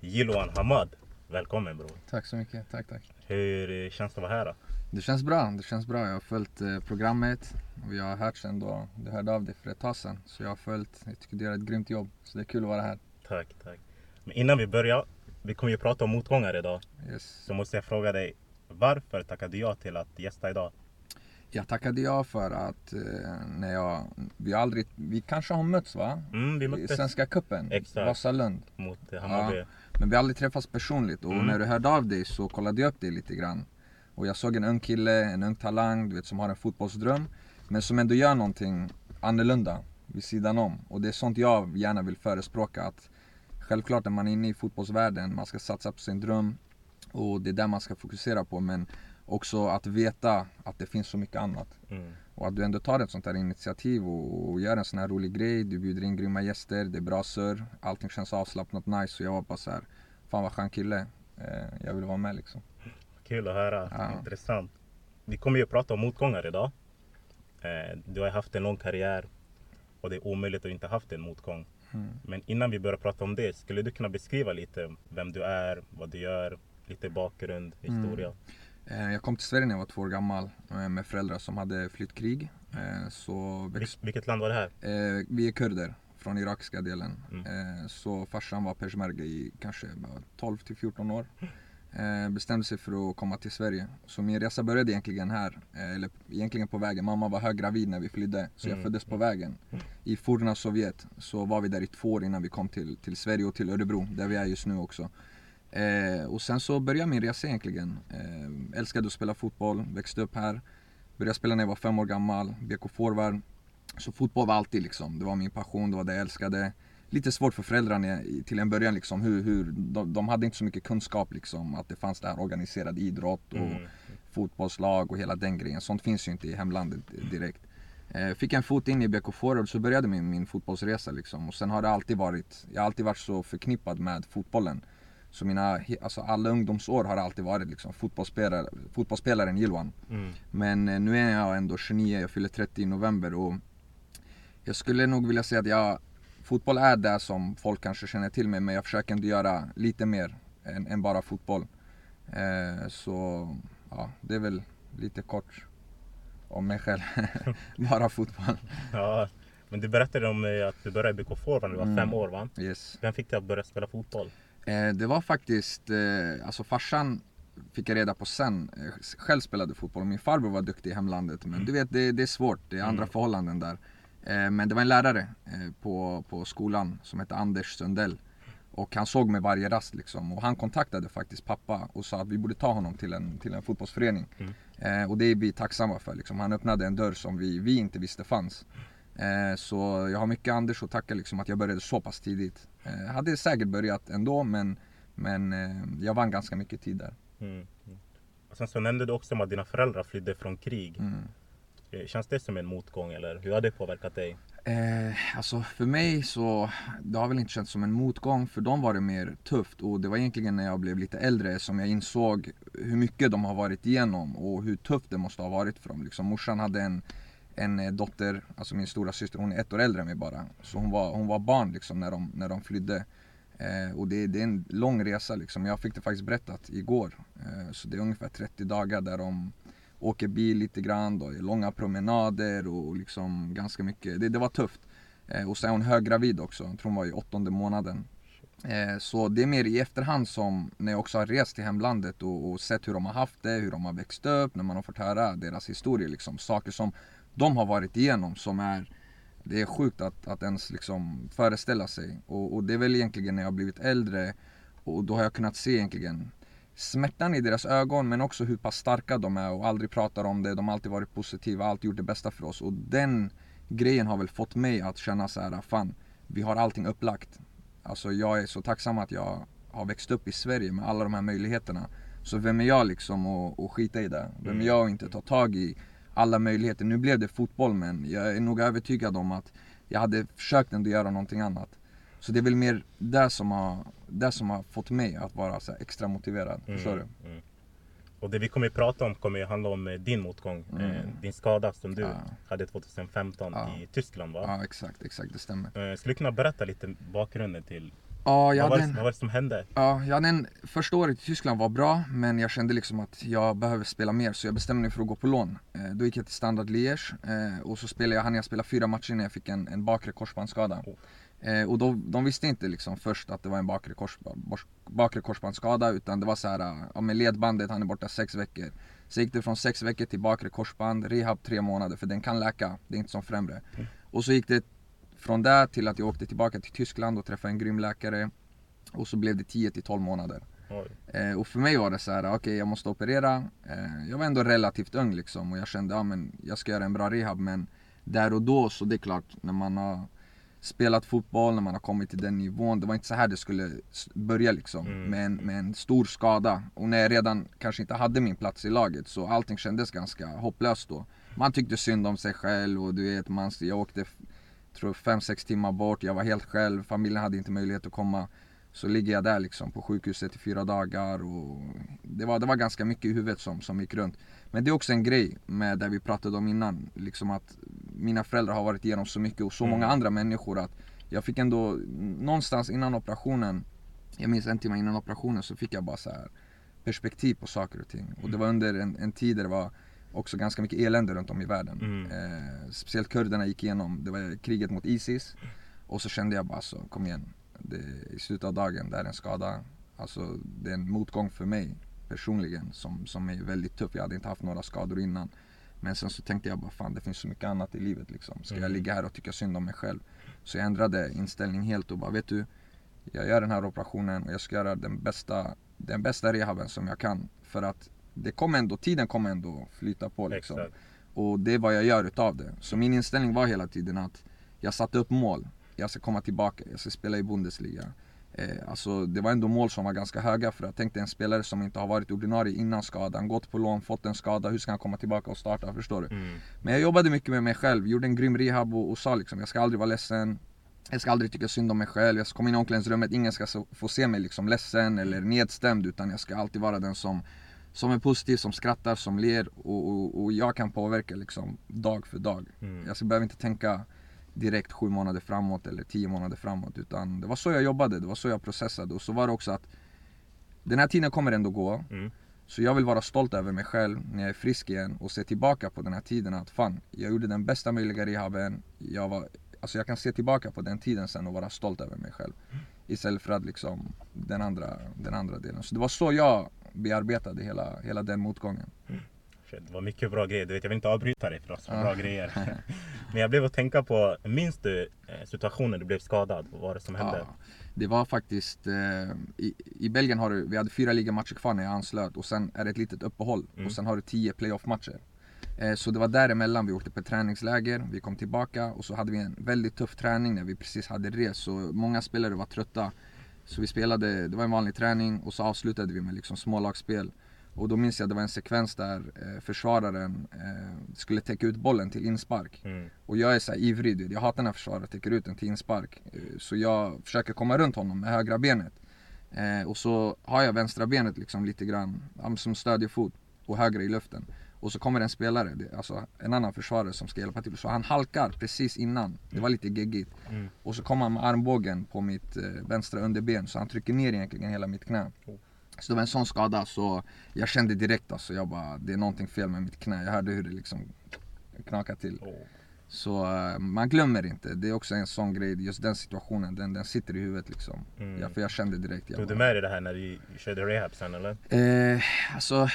Jiloan Hamad. Välkommen bror. Tack så mycket, tack tack. Hur känns det att vara här då? Det känns bra, det känns bra. Jag har följt eh, programmet och vi har hört sen då du hörde av dig för ett tag sedan. Så jag har följt, jag tycker du gör ett grymt jobb. Så det är kul att vara här. Tack, tack. Men innan vi börjar, vi kommer ju prata om motgångar idag. Yes. Så måste jag fråga dig, varför tackade du ja till att gästa idag? Jag tackade ja för att eh, när jag, vi aldrig, vi kanske har mötts va? Mm, vi I möttes Svenska cupen. Vasalund. mot eh, Hammarby. Men vi har aldrig träffats personligt och Mm. när du hörde av dig så kollade jag upp dig lite grann. Och jag såg en ung kille, en ung talang, du vet som har en fotbollsdröm. Men som ändå gör någonting annorlunda vid sidan om. Och det är sånt jag gärna vill förespråka. Att självklart är man inne i fotbollsvärlden, man ska satsa på sin dröm. Och det är där man ska fokusera på. Men också att veta att det finns så mycket annat. Mm. Och att du ändå tar ett sånt här initiativ och, och gör en sån här rolig grej. Du bjuder in grymma gäster, det är bra surr. Allting känns avslappnat, nice. Så jag var bara så här, fan vad skön kille. Eh, jag vill vara med liksom. Kul att höra, Ja. intressant. Vi kommer ju att prata om motgångar idag. Eh, du har haft en lång karriär och det är omöjligt att inte haft en motgång. Mm. Men innan vi börjar prata om det, skulle du kunna beskriva lite vem du är, vad du gör, lite bakgrund, historia? Eh, jag kom till Sverige när jag var två år gammal eh, med föräldrar som hade flytt krig. Eh, så växt, Vil- vilket land var det här? eh, vi är kurder från irakiska delen. Mm. Eh, så farsan var peshmerga i kanske bara 12 till 14 år. Eh, bestämde sig för att komma till Sverige. Så min resa började egentligen här, eh, eller egentligen på vägen. Mamma var höggravid när vi flydde, så jag Mm. föddes på vägen. I forna Sovjet så var vi där i två år innan vi kom till, till Sverige och till Örebro, där vi är just nu också. Eh, och sen så började min resa egentligen. Älskade att spela fotboll, växte upp här. Började spela när jag var fem år gammal, BK forward. Så fotboll var alltid liksom, det var min passion, det var det jag älskade. Lite svårt för föräldrarna till en början liksom, hur, hur de, de hade inte så mycket kunskap liksom, att det fanns där organiserad idrott och Mm. fotbollslag och hela den grejen. Sånt finns ju inte i hemlandet direkt. Eh, fick en fot in i BK Forward så började min, min fotbollsresa liksom. Och sen har det alltid varit, jag har alltid varit så förknippad med fotbollen. Så mina, alltså alla ungdomsår har alltid varit liksom fotbollsspelare, fotbollsspelaren Gilwan. Mm. Men eh, nu är jag ändå 29, jag fyller 30 i november och jag skulle nog vilja säga att jag, fotboll är det som folk kanske känner till mig men jag försöker ändå göra lite mer än, än bara fotboll. Eh, så ja, det är väl lite kort om mig själv. bara fotboll. Ja, men du berättade om eh, att du började i BK Forward när du var Mm. fem år va? Yes. Vem fick dig att börja spela fotboll? Eh, det var faktiskt, eh, alltså farsan fick jag reda på sen, eh, själv spelade fotboll och min farbror var duktig i hemlandet. Men du vet, det, det är svårt, det är andra Mm. förhållanden där. Men det var en lärare på, på skolan som hette Anders Sundell. Och han såg mig varje rast liksom. Och han kontaktade faktiskt pappa och sa att vi borde ta honom till en, till en fotbollsförening. Mm. Och det är vi tacksamma för liksom. Han öppnade en dörr som vi, vi inte visste fanns. Eh, så jag har mycket Anders att tacka liksom att jag började så pass tidigt. Eh, hade säkert börjat ändå men, men eh, jag vann ganska mycket tid där. Mm. Och sen så nämnde du också om att dina föräldrar flydde från krig. Mm. Känns det som en motgång eller hur har det påverkat dig? Eh, alltså för mig så, det har väl inte känts som en motgång. För dem var det mer tufft och det var egentligen när jag blev lite äldre som jag insåg hur mycket de har varit igenom och hur tufft det måste ha varit för dem. Liksom, morsan hade en, en eh, dotter, alltså min stora syster, hon är ett år äldre än mig bara. Så hon var, hon var barn liksom när de, när de flydde. Eh, och det, det är en lång resa liksom. Jag fick det faktiskt berättat igår. Eh, så det är ungefär 30 dagar där de åker bil lite grann, då, långa promenader och liksom ganska mycket. Det, det var tufft. Eh, och sen är hon höggravid också, jag tror hon var i åttonde månaden. Eh, så det är mer i efterhand som när jag också har rest till hemlandet och, och sett hur de har haft det, hur de har växt upp, när man har fått höra deras historier liksom. Saker som de har varit igenom som är det är sjukt att, att ens liksom föreställa sig. Och, och det är väl egentligen när jag blivit äldre och då har jag kunnat se egentligen smärtan i deras ögon men också hur pass starka de är och aldrig pratar om det. De har alltid varit positiva, alltid gjort det bästa för oss. Och den grejen har väl fått mig att känna så här, fan, vi har allting upplagt. Alltså jag är så tacksam att jag har växt upp i Sverige med alla de här möjligheterna. Så vem är jag liksom att att skita i det? Vem är jag att inte ta tag i alla möjligheter? Nu blev det fotboll men jag är nog övertygad om att jag hade försökt ändå göra någonting annat. Så det är väl mer det som har, det som har fått mig att vara extra motiverad. Förstår du? Mm. Och det vi kommer att prata om kommer att handla om eh, din motgång. Mm. Eh, Din skada som du Ja. hade 2015 Ja. i Tyskland va? Ja exakt, exakt det stämmer. Eh, Skulle du kunna berätta lite bakgrunden till Ja, jag vad, var det, en, vad var det som hände? ja, jag hade en, första året i Tyskland var bra, men jag kände liksom att jag behöver spela mer så jag bestämde mig för att gå på lån. Eh, då gick jag till Standard Liège eh, och så spelade jag, hann jag spela fyra matcher innan jag fick en, en bakre korsbandsskada. Eh, och då, de visste inte liksom först att det var en bakre, bors- bakre korsbandsskada utan det var så här, ja men ledbandet, han är borta sex veckor. Så gick det från sex veckor till bakre korsband, rehab tre månader för den kan läka, det är inte som främre. Och så gick det från där till att jag åkte tillbaka till Tyskland och träffade en grym läkare. Och så blev det 10 till 12 månader. Eh, och för mig var det så här, okej jag måste operera. Eh, jag var ändå relativt ung liksom och jag kände, ja men jag ska göra en bra rehab men där och då så det är klart när man har spelat fotboll, när man har kommit till den nivån. Det var inte så här det skulle börja liksom Mm. med, en, med en stor skada. Och när jag redan kanske inte hade min plats i laget så allting kändes ganska hopplöst då. Man tyckte synd om sig själv och du vet, man, jag åkte tror 5-6 timmar bort, jag var helt själv, familjen hade inte möjlighet att komma. Så ligger jag där liksom på sjukhuset i fyra dagar och det var, det var ganska mycket i huvudet som, som gick runt. Men det är också en grej med det vi pratade om innan, liksom att mina föräldrar har varit igenom så mycket och så Mm. många andra människor att jag fick ändå, någonstans innan operationen, jag minns en timme innan operationen så fick jag bara så här perspektiv på saker och ting. Och det var under en, en tid där det var också ganska mycket elände runt om i världen. Mm. Eh, speciellt kurderna gick igenom, det var kriget mot Isis. Och så kände jag bara så, kom igen. Det, I slutet av dagen, det är en skada. Alltså det är en motgång för mig personligen som, som är väldigt tuff. Jag hade inte haft några skador innan. Men sen så tänkte jag bara, fan det finns så mycket annat i livet liksom. Ska jag Mm. ligga här och tycka synd om mig själv? Så jag ändrade inställning helt och bara, vet du? Jag gör den här operationen och jag ska göra den bästa, den bästa rehaben som jag kan. För att det kommer ändå, tiden kommer ändå flyta på liksom. Exakt. Och det är vad jag gör utav det. Så min inställning var hela tiden att jag satte upp mål. Jag ska komma tillbaka, jag ska spela i Bundesliga. Eh, alltså det var ändå mål som var ganska höga för jag tänkte en spelare som inte har varit ordinarie innan skadan, gått på lån, fått en skada, hur ska han komma tillbaka och starta? Förstår du? Mm. Men jag jobbade mycket med mig själv, gjorde en grym rehab och, och sa liksom jag ska aldrig vara ledsen Jag ska aldrig tycka synd om mig själv, jag ska komma in i omklädningsrummet, ingen ska få se mig liksom ledsen eller nedstämd utan jag ska alltid vara den som som är positiv, som skrattar, som ler och, och, och jag kan påverka liksom dag för dag. Mm. Jag ska behöver inte tänka direkt sju månader framåt eller tio månader framåt utan det var så jag jobbade, det var så jag processade och så var det också att den här tiden kommer ändå gå Mm. så jag vill vara stolt över mig själv när jag är frisk igen och se tillbaka på den här tiden att fan, jag gjorde den bästa möjliga rehaben. Jag, var, alltså jag kan se tillbaka på den tiden sen och vara stolt över mig själv. Istället för att liksom den andra, den andra delen. Så det var så jag bearbetade hela, hela den motgången. Shit, det var mycket bra grejer. Du vet, jag vill inte avbryta dig för det var bra grejer. Men jag blev att tänka på, minns du eh, situationen du blev skadad? Vad var det som hände? Ja, det var faktiskt, eh, i, i Belgien har du, vi hade fyra ligamatcher kvar när jag anslöt och sen är det ett litet uppehåll Mm. och sen har du tio playoff-matcher. Eh, så det var däremellan vi åkte på ett träningsläger, vi kom tillbaka och så hade vi en väldigt tuff träning när vi precis hade rest så många spelare var trötta. Så vi spelade, det var en vanlig träning och så avslutade vi med liksom smålagsspel. Och då minns jag det var en sekvens där eh, försvararen eh, skulle täcka ut bollen till inspark. Mm. Och jag är så här ivrig, jag hatar när försvarare täcker ut den till inspark. Eh, Så jag försöker komma runt honom med högra benet. Och så har jag vänstra benet liksom lite grann som stödjefot och högra i luften. Och så kommer en spelare, alltså en annan försvarare som ska hjälpa till. Så han halkar precis innan, det var lite geggigt. Mm. Och så kommer han med armbågen på mitt eh, vänstra underben så han trycker ner egentligen hela mitt knä. Oh. Så det var en sån skada så jag kände direkt alltså, jag bara det är någonting fel med mitt knä. Jag hörde hur det liksom knakade till. Oh. Så eh, man glömmer inte, det är också en sån grej, just den situationen, den, den sitter i huvudet liksom. Mm. Ja, för jag kände direkt. Jag Tog du med dig det här när du körde rehab sen eller? Eh, alltså,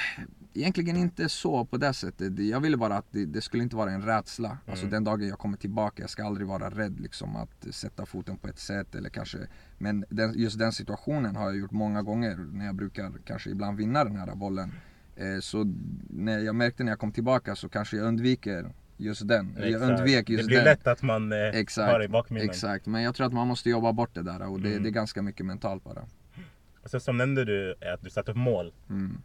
egentligen inte så på det sättet. Jag ville bara att det, det skulle inte vara en rädsla. Alltså Mm. den dagen jag kommer tillbaka, jag ska aldrig vara rädd liksom att sätta foten på ett sätt eller kanske Men den, just den situationen har jag gjort många gånger när jag brukar kanske ibland vinna den här bollen. Eh, så när jag märkte när jag kom tillbaka så kanske jag undviker just den. Jag undvek just Det blir den. lätt att man eh, Exakt, har det i bakminnen. Exakt, men jag tror att man måste jobba bort det där och det, Mm. det är ganska mycket mentalt bara. Och sen som nämnde du eh, att du satte upp mål. Mm.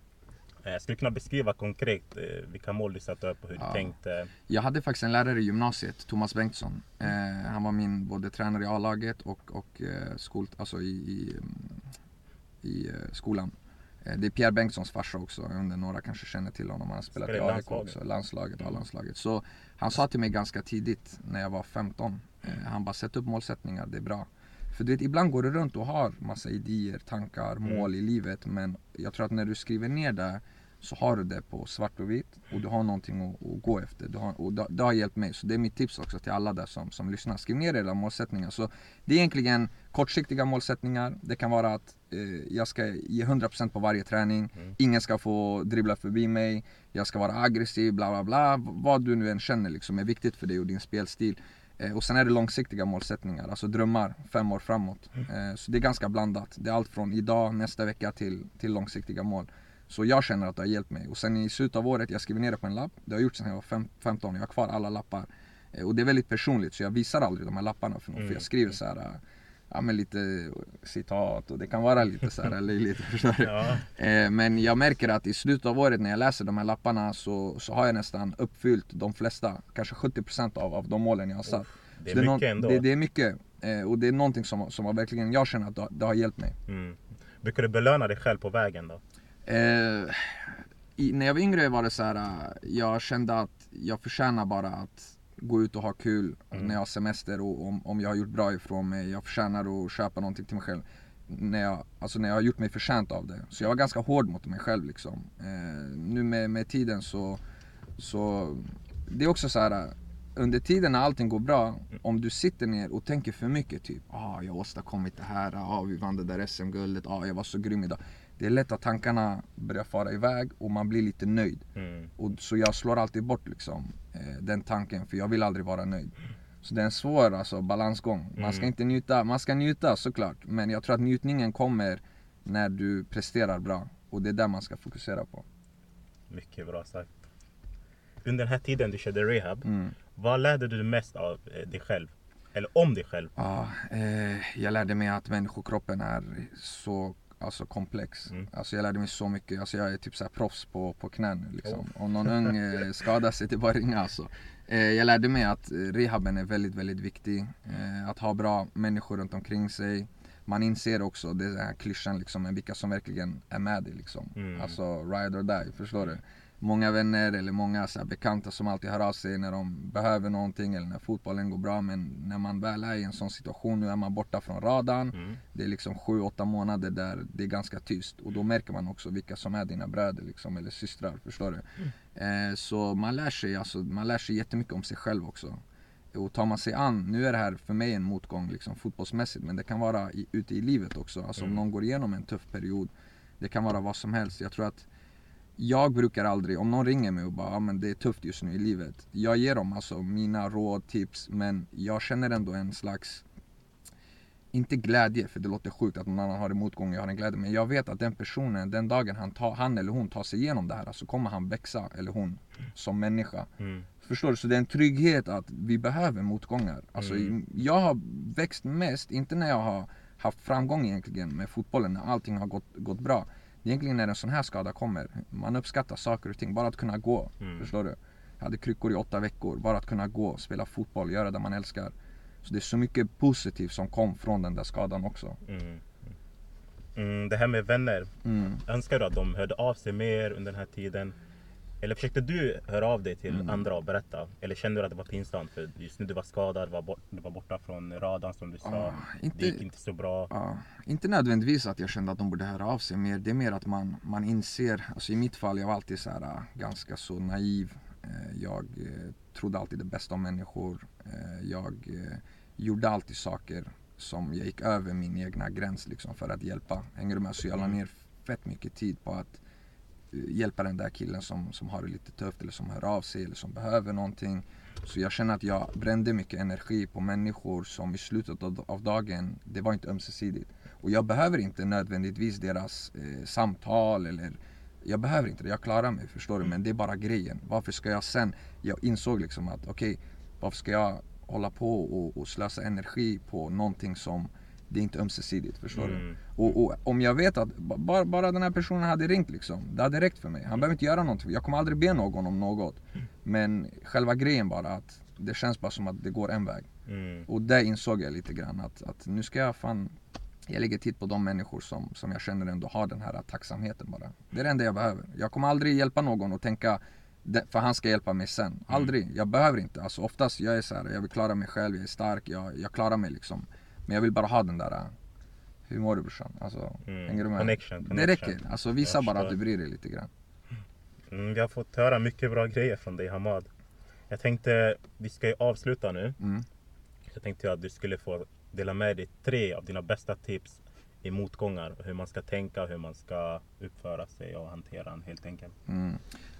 Eh, skulle kunna beskriva konkret eh, vilka mål du satte upp och hur Ja. du tänkte? Jag hade faktiskt en lärare i gymnasiet, Thomas Bengtsson. Eh, han var min både tränare i A-laget och, och eh, skol, alltså i, i, mm, i skolan. Eh, det är Pierre Bengtssons farsa också, jag undrar några kanske känner till honom. Han har spelat i AIK landslaget. också, landslaget, Mm. A-landslaget. Så han sa till mig ganska tidigt när jag var 15, eh, han bara sätt upp målsättningar, det är bra. För du vet, ibland går du runt och har massa idéer, tankar, Mm. mål i livet men jag tror att när du skriver ner det så har du det på svart och vitt och du har någonting att, att gå efter. Du har, och det, det har hjälpt mig. Så det är mitt tips också till alla där som, som lyssnar. Skriv ner era målsättningar. Så det är egentligen kortsiktiga målsättningar. Det kan vara att eh, jag ska ge 100% på varje träning. Mm. Ingen ska få dribbla förbi mig. Jag ska vara aggressiv, bla bla bla. Vad du nu än känner liksom är viktigt för dig och din spelstil. Eh, och sen är det långsiktiga målsättningar, alltså drömmar fem år framåt. Eh, så det är ganska blandat. Det är allt från idag, nästa vecka till, till långsiktiga mål. Så jag känner att det har hjälpt mig. Och sen i slutet av året, jag skriver ner det på en lapp. Det har jag gjort sedan jag var fem, 15, jag har kvar alla lappar. Eh, och det är väldigt personligt så jag visar aldrig de här lapparna för någon. För Mm. jag skriver så här, eh, ja men lite citat och det kan vara lite så här löjligt? Ja. Eh, men jag märker att i slutet av året när jag läser de här lapparna så, så har jag nästan uppfyllt de flesta, kanske 70% av, av de målen jag har satt. Det är Så mycket nå- ändå. Det, det är mycket. Eh, och det är någonting som, som verkligen, jag känner att det, har- det har hjälpt mig. Mm. Brukar du belöna dig själv på vägen då? Eh, i, när jag var yngre var det så här, eh, jag kände att jag förtjänar bara att gå ut och ha kul Mm. när jag har semester och om, om jag har gjort bra ifrån mig. Jag förtjänar att köpa någonting till mig själv. När jag, alltså när jag har gjort mig förtjänt av det. Så jag var ganska hård mot mig själv liksom. Eh, nu med, med tiden så, så, det är också så här. eh, Under tiden när allting går bra, om du sitter ner och tänker för mycket typ ah, jag har åstadkommit det här, ah, vi vann det där SM-guldet, ah, jag var så grym idag. Det är lätt att tankarna börjar fara iväg och man blir lite nöjd. Mm. Och, så jag slår alltid bort liksom, eh, den tanken för jag vill aldrig vara nöjd. Så det är en svår alltså, balansgång. Man ska Mm. inte njuta, man ska njuta såklart. Men jag tror att njutningen kommer när du presterar bra. Och det är där man ska fokusera på. Mycket bra sagt. Under den här tiden du körde rehab, Mm. vad lärde du mest av eh, dig själv? Eller om dig själv? Ja, eh, jag lärde mig att människokroppen är så alltså, komplex. Mm. Alltså, jag lärde mig så mycket. Alltså, jag är typ så här proffs på, på knän. Liksom. Om någon ung eh, skadar sig, det är bara att ringa alltså. Eh, jag lärde mig att eh, rehaben är väldigt, väldigt viktig. Eh, att ha bra människor runt omkring sig. Man inser också, det är den här klyschan liksom, vilka som verkligen är med dig liksom. Mm. Alltså ride or die, förstår du? Många vänner eller många så bekanta som alltid hör av sig när de behöver någonting eller när fotbollen går bra. Men när man väl är i en sån situation, nu är man borta från radarn. Mm. Det är liksom 7-8 månader där det är ganska tyst. Och då märker man också vilka som är dina bröder liksom, eller systrar, förstår du? Eh, så man lär sig, alltså, man lär sig jättemycket om sig själv också. Och tar man sig an, nu är det här för mig en motgång liksom, fotbollsmässigt men det kan vara i, ute i livet också. Alltså om Mm. någon går igenom en tuff period. Det kan vara vad som helst. Jag tror att jag brukar aldrig, om någon ringer mig och bara ah, men det är tufft just nu i livet. Jag ger dem alltså mina råd, tips men jag känner ändå en slags inte glädje, för det låter sjukt att någon annan har en motgång och jag har en glädje. Men jag vet att den personen, den dagen han, tar, han eller hon tar sig igenom det här så kommer han växa, eller hon, som människa. Mm. Förstår du? Så det är en trygghet att vi behöver motgångar. Alltså, Mm. Jag har växt mest, inte när jag har haft framgång egentligen med fotbollen, när allting har gått, gått bra. Egentligen när en sån här skada kommer. Man uppskattar saker och ting, bara att kunna gå. Mm. Förstår du? Jag hade kryckor i åtta veckor, bara att kunna gå, spela fotboll, göra det man älskar. Så det är så mycket positivt som kom från den där skadan också. Mm. Mm. Det här med vänner, Mm. önskar du att de hörde av sig mer under den här tiden? Eller försökte du höra av dig till Mm. andra och berätta? Eller kände du att det var pinsamt för just nu du var skadad, var bort, du var borta från radarn som du sa. Ah, inte- Det gick inte så bra. Ja, inte nödvändigtvis att jag kände att de borde höra av sig mer. Det är mer att man, man inser, alltså i mitt fall, jag var alltid så här, äh, ganska så naiv. Eh, Jag eh, trodde alltid det bästa om människor. Eh, Jag gjorde alltid saker som jag gick över min egna gräns liksom för att hjälpa. Hänger du med? Så jag la ner fett mycket tid på att hjälpa den där killen som, som har det lite tufft eller som hör av sig eller som behöver någonting. Så jag känner att jag brände mycket energi på människor som i slutet av, dagen, det var inte ömsesidigt. Och jag behöver inte nödvändigtvis deras eh, samtal eller jag behöver inte det, jag klarar mig förstår du. Men det är bara grejen. Varför ska jag sen, jag insåg liksom att okej, varför ska jag hålla på och, och slösa energi på någonting som det är inte ömsesidigt, förstår du? Mm. Och, och om jag vet att ba- bara, bara den här personen hade ringt liksom, det hade räckt för mig. Han behöver inte göra någonting, jag kommer aldrig be någon om något. Men själva grejen bara att det känns bara som att det går en väg. Mm. Och där insåg jag lite grann att, att nu ska jag fan jag lägger tid på de människor som, som jag känner ändå har den här tacksamheten bara. Det är det enda jag behöver. Jag kommer aldrig hjälpa någon och tänka "Det- för han ska hjälpa mig sen. Aldrig. Jag behöver inte. Alltså oftast, jag är så här, jag vill klara mig själv, jag är stark, jag, jag klarar mig liksom. Men jag vill bara ha den där, äh, hur mår du brorsan? Alltså, Mm. hänger du med? Connection, Det connection. räcker, alltså visa Jag bara att du bryr dig lite grann. Mm, vi har fått höra mycket bra grejer från dig Hamad. Jag tänkte, vi ska ju avsluta nu. Mm. Jag tänkte att du skulle få dela med dig tre av dina bästa tips i motgångar. Hur man ska tänka, hur man ska uppföra sig och hantera den helt enkelt. Mm.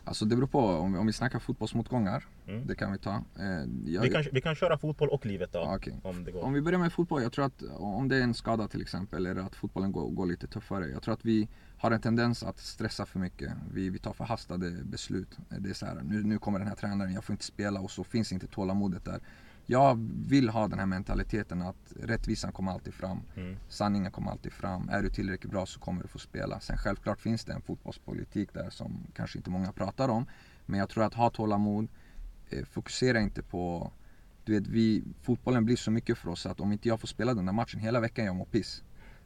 Alltså det beror på, om vi, om vi snackar fotbollsmotgångar, Mm. det kan vi ta. Eh, jag, Vi kan, vi kan köra fotboll och livet då. Ja, okej. Om det går. Om vi börjar med fotboll, jag tror att om det är en skada till exempel, eller att fotbollen går, går lite tuffare. Jag tror att vi har en tendens att stressa för mycket. Vi, vi tar förhastade beslut. Det är så här, nu, nu kommer den här tränaren, jag får inte spela och så finns inte tålamodet där. Jag vill ha den här mentaliteten att rättvisan kommer alltid fram. Mm. Sanningen kommer alltid fram. Är du tillräckligt bra så kommer du få spela. Sen självklart finns det en fotbollspolitik där som kanske inte många pratar om. Men jag tror att ha tålamod, eh, fokusera inte på du vet, vi, fotbollen blir så mycket för oss att om inte jag får spela den där matchen hela veckan, jag mår piss.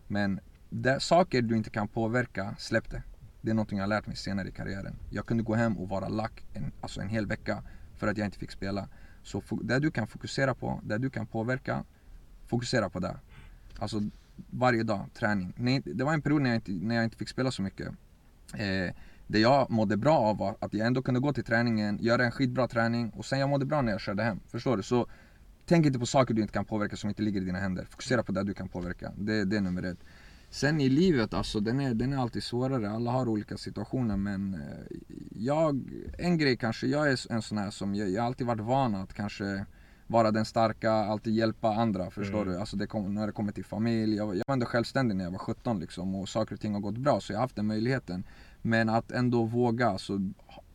Men där, saker du inte kan påverka, släpp det. Det är någonting jag har lärt mig senare i karriären. Jag kunde gå hem och vara lack en, alltså en hel vecka för att jag inte fick spela. Så det du kan fokusera på, det du kan påverka, fokusera på det. Alltså varje dag, träning. Nej, det var en period när jag inte, när jag inte fick spela så mycket. Eh, det jag mådde bra av var att jag ändå kunde gå till träningen, göra en skitbra träning och sen jag mådde bra när jag körde hem. Förstår du? Så tänk inte på saker du inte kan påverka som inte ligger i dina händer. Fokusera på det du kan påverka. Det, det är nummer ett. Sen i livet alltså, den är, den är alltid svårare. Alla har olika situationer men eh, jag, en grej kanske, jag är en sån här som, jag, jag har alltid varit van att kanske vara den starka, alltid hjälpa andra. Förstår Mm. du? Alltså det kom, när det kommer till familj. Jag, var- jag var ändå självständig när jag var 17 liksom och saker och ting har gått bra så jag har haft den möjligheten. Men att ändå våga, så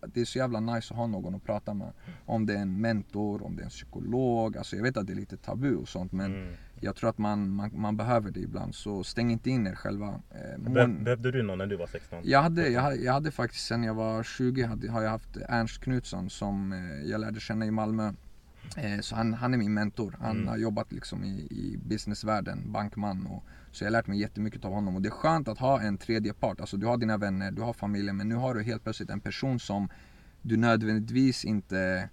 det är så jävla nice att ha någon att prata med. Om det är en mentor, om det är en psykolog. Alltså jag vet att det är lite tabu och sånt men Mm. Jag tror att man, man, man behöver det ibland. Så stäng inte in er själva. Eh, mån- behövde du någon när du var 16? jag hade, jag, hade, jag hade faktiskt sen jag var 20 hade, har jag haft Ernst Knutsson som eh, jag lärde känna i Malmö. Eh, så han, han är min mentor. Han Mm. har jobbat liksom i, i businessvärlden, bankman. Och, så jag har lärt mig jättemycket av honom. Och det är skönt att ha en tredje part. Alltså du har dina vänner, du har familjen. Men nu har du helt plötsligt en person som du nödvändigtvis inte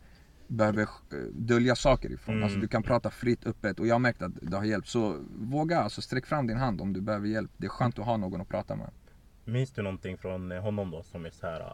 behöver eh, dölja saker ifrån. Mm. Alltså du kan prata fritt, öppet. Och jag har märkt att det har hjälpt. Så våga, alltså sträck fram din hand om du behöver hjälp. Det är skönt att ha någon att prata med. Minns du någonting från eh, honom då som är så här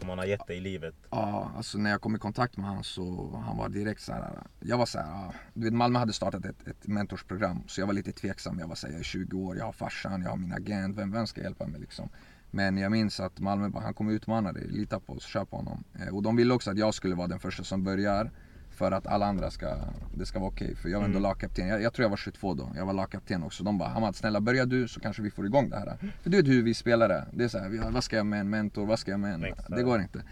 som han har gett dig i livet? Ja, alltså när jag kom i kontakt med honom så han var direkt så här. Jag var så här, du vet Malmö hade startat ett, ett mentorsprogram så jag var lite tveksam. Jag var så här, jag är 20 år, jag har farsan, jag har min agent, vem, vem ska hjälpa mig liksom? Men jag minns att Malmö bara, han kommer utmana dig, lita på oss, kör på honom. Eh, och de ville också att jag skulle vara den första som börjar för att alla andra ska, det ska vara okej. För jag var ändå Mm. lagkapten, jag, jag tror jag var 22 då, jag var lagkapten också. De bara, Hamad snälla börja du så kanske vi får igång det här. För du vet hur vi spelare, det är så här, vad ska jag med en mentor, vad ska jag med en, det går inte.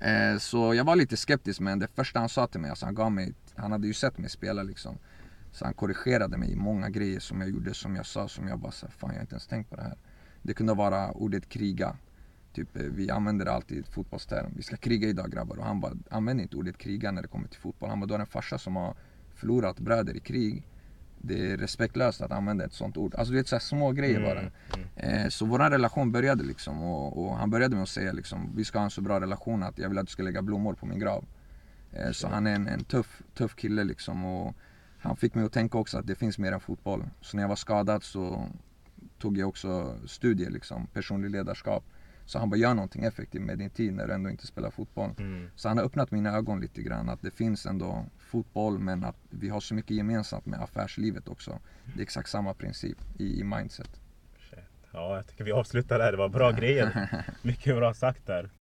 Eh, så jag var lite skeptisk men det första han sa till mig, alltså han gav mig, han hade ju sett mig spela liksom. Så han korrigerade mig i många grejer som jag gjorde, som jag sa, som jag bara sa, fan jag har inte ens tänkt på det här. Det kunde vara ordet kriga. Typ, eh, vi använder alltid fotbollsterm. Vi ska kriga idag grabbar. Och han bara, använd inte ordet kriga när det kommer till fotboll. Han bara, du har en farsa som har förlorat bröder i krig. Det är respektlöst att använda ett sånt ord. Alltså du vet så här små grejer bara. Mm, mm. Eh, så vår relation började liksom och, och han började med att säga liksom vi ska ha en så bra relation att jag vill att du ska lägga blommor på min grav. Eh, så han är en, en tuff, tuff kille liksom och han fick mig att tänka också att det finns mer än fotboll. Så när jag var skadad så tog jag också studier liksom, personlig ledarskap. Så han bara gör någonting effektivt med din tid när du ändå inte spelar fotboll. Mm. Så han har öppnat mina ögon lite grann att det finns ändå fotboll men att vi har så mycket gemensamt med affärslivet också. Det är exakt samma princip i, i mindset. Shit. Ja, jag tycker vi avslutar där. Det var bra grejer. Mycket bra sagt där.